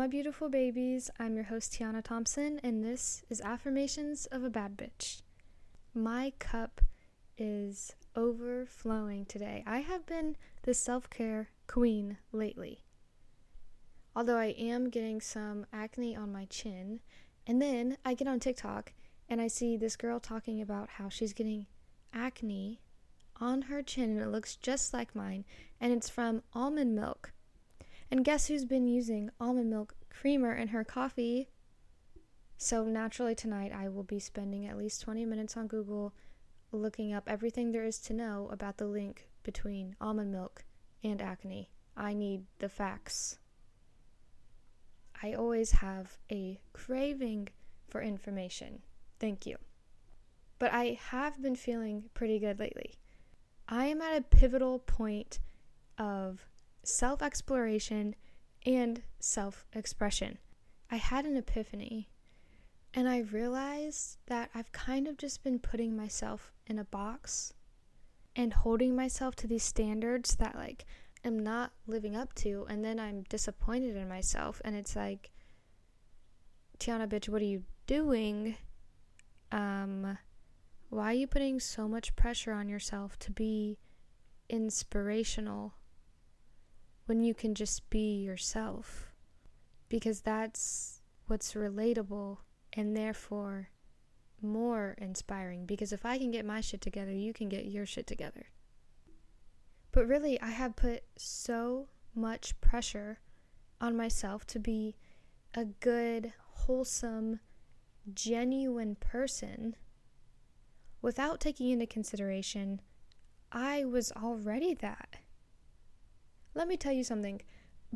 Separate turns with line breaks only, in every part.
my beautiful babies. I'm your host, Tiana Thompson, and this is Affirmations of a Bad Bitch. My cup is overflowing today. I have been the self care queen lately. Although I am getting some acne on my chin, and then I get on TikTok and I see this girl talking about how she's getting acne on her chin and it looks just like mine, and it's from almond milk. And guess who's been using almond milk creamer in her coffee? So, naturally, tonight I will be spending at least 20 minutes on Google looking up everything there is to know about the link between almond milk and acne. I need the facts. I always have a craving for information. Thank you. But I have been feeling pretty good lately. I am at a pivotal point of self exploration and self expression. I had an epiphany and I realized that I've kind of just been putting myself in a box and holding myself to these standards that, like, am not living up to. And then I'm disappointed in myself. And it's like, Tiana, bitch, what are you doing? Um, why are you putting so much pressure on yourself to be inspirational when you can just be yourself? Because that's what's relatable and therefore more inspiring. Because if I can get my shit together, you can get your shit together. But really, I have put so much pressure on myself to be a good, wholesome, genuine person without taking into consideration I was already that. Let me tell you something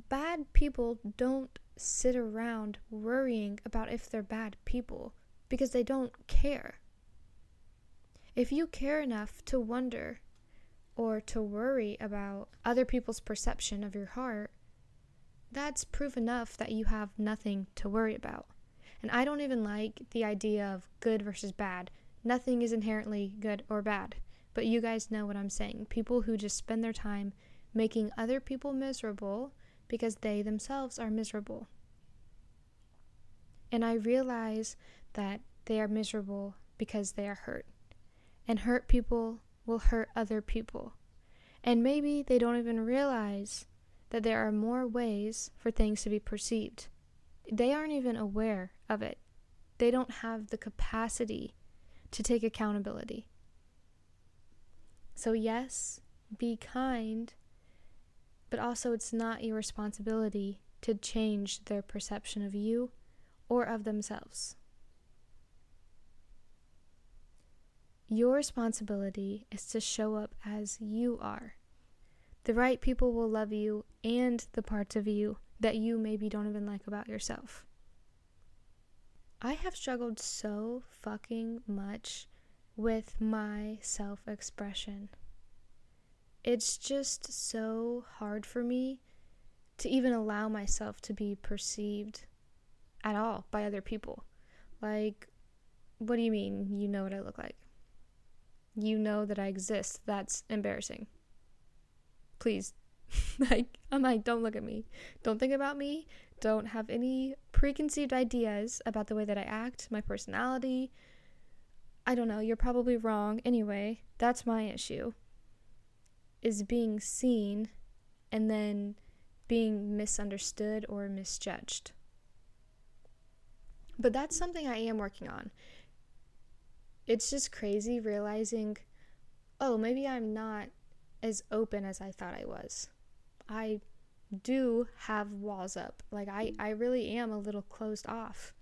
bad people don't sit around worrying about if they're bad people because they don't care. If you care enough to wonder or to worry about other people's perception of your heart, that's proof enough that you have nothing to worry about. And I don't even like the idea of good versus bad. Nothing is inherently good or bad. But you guys know what I'm saying. People who just spend their time making other people miserable because they themselves are miserable. And I realize that they are miserable because they are hurt. And hurt people will hurt other people. And maybe they don't even realize that there are more ways for things to be perceived. They aren't even aware of it. They don't have the capacity to take accountability. So, yes, be kind but also it's not your responsibility to change their perception of you or of themselves. Your responsibility is to show up as you are. The right people will love you and the parts of you that you maybe don't even like about yourself. I have struggled so fucking much with my self expression it's just so hard for me to even allow myself to be perceived at all by other people. Like, what do you mean you know what I look like? You know that I exist. That's embarrassing. Please. like, I'm like, don't look at me. Don't think about me. Don't have any preconceived ideas about the way that I act, my personality. I don't know. You're probably wrong. Anyway, that's my issue is being seen and then being misunderstood or misjudged. But that's something I am working on. It's just crazy realizing, oh, maybe I'm not as open as I thought I was. I do have walls up. Like, I, I really am a little closed off.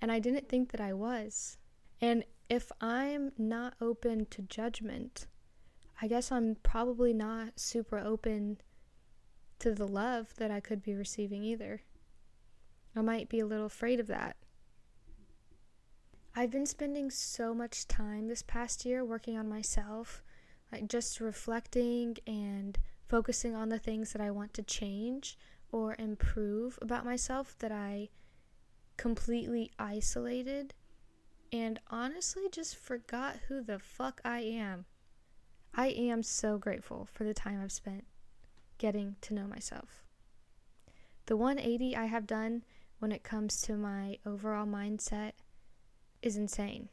And I didn't think that I was. And if I'm not open to judgment, I guess I'm probably not super open to the love that I could be receiving either. I might be a little afraid of that. I've been spending so much time this past year working on myself, like just reflecting and focusing on the things that I want to change or improve about myself that I completely isolated and honestly just forgot who the fuck I am. I am so grateful for the time I've spent getting to know myself. The 180 I have done when it comes to my overall mindset is insane.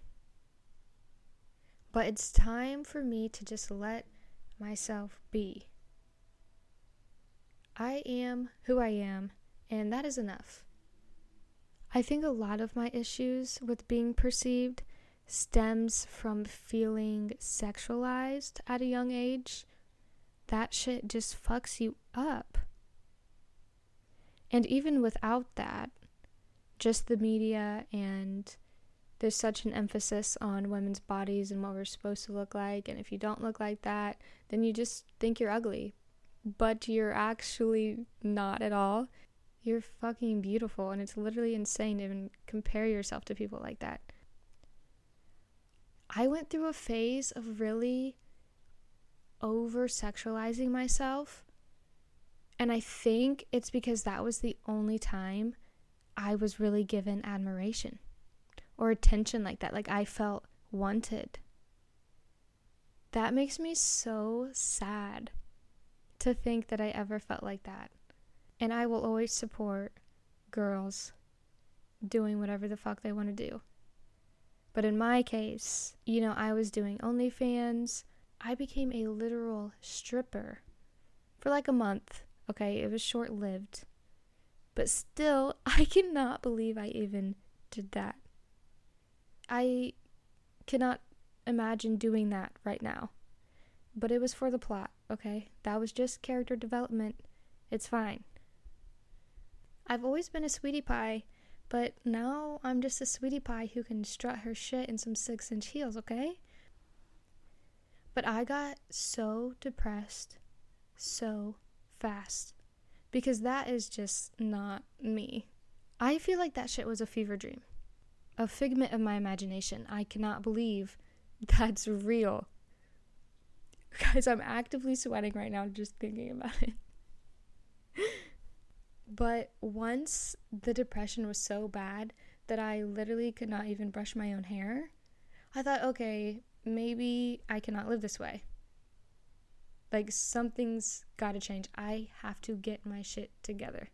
But it's time for me to just let myself be. I am who I am, and that is enough. I think a lot of my issues with being perceived stems from feeling sexualized at a young age. That shit just fucks you up. And even without that, just the media and there's such an emphasis on women's bodies and what we're supposed to look like. And if you don't look like that, then you just think you're ugly. But you're actually not at all. You're fucking beautiful. And it's literally insane to even compare yourself to people like that. I went through a phase of really over sexualizing myself and I think it's because that was the only time I was really given admiration or attention like that. Like I felt wanted. That makes me so sad to think that I ever felt like that. And I will always support girls doing whatever the fuck they want to do. But in my case, you know, I was doing OnlyFans. I became a literal stripper for like a month. Okay, it was short lived. But still, I cannot believe I even did that. I cannot imagine doing that right now. But it was for the plot, okay? That was just character development. It's fine. I've always been a sweetie pie, but now I'm just a sweetie pie who can strut her shit in some six inch heels, okay? But I got so depressed so fast because that is just not me. I feel like that shit was a fever dream, a figment of my imagination. I cannot believe that's real. Guys, I'm actively sweating right now just thinking about it. But once the depression was so bad that I literally could not even brush my own hair, I thought, okay, maybe I cannot live this way. Like something's got to change. I have to get my shit together.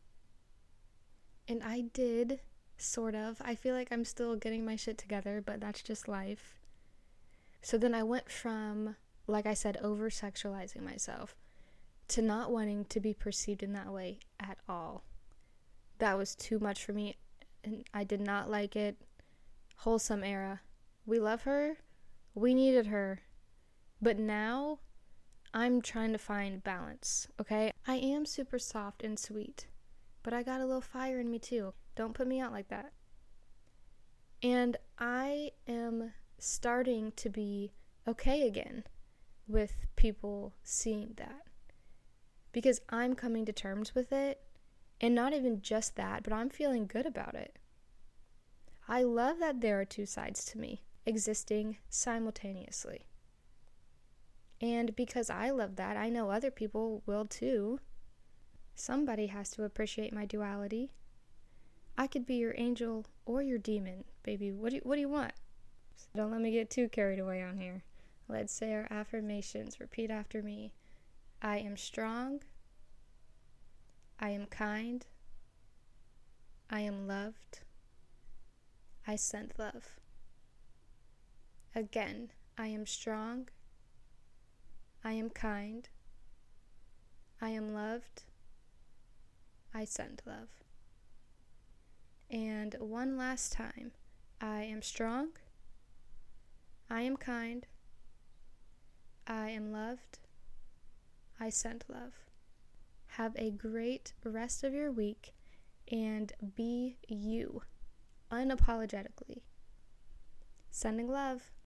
And I did, sort of. I feel like I'm still getting my shit together, but that's just life. So then I went from, like I said, over sexualizing myself to not wanting to be perceived in that way at all. That was too much for me, and I did not like it. Wholesome era. We love her. We needed her. But now I'm trying to find balance, okay? I am super soft and sweet, but I got a little fire in me too. Don't put me out like that. And I am starting to be okay again with people seeing that because I'm coming to terms with it. And not even just that, but I'm feeling good about it. I love that there are two sides to me existing simultaneously. And because I love that, I know other people will too. Somebody has to appreciate my duality. I could be your angel or your demon, baby. What do you, what do you want? Don't let me get too carried away on here. Let's say our affirmations. Repeat after me. I am strong. I am kind. I am loved. I send love. Again, I am strong. I am kind. I am loved. I send love. And one last time I am strong. I am kind. I am loved. I send love. Have a great rest of your week and be you unapologetically. Sending love.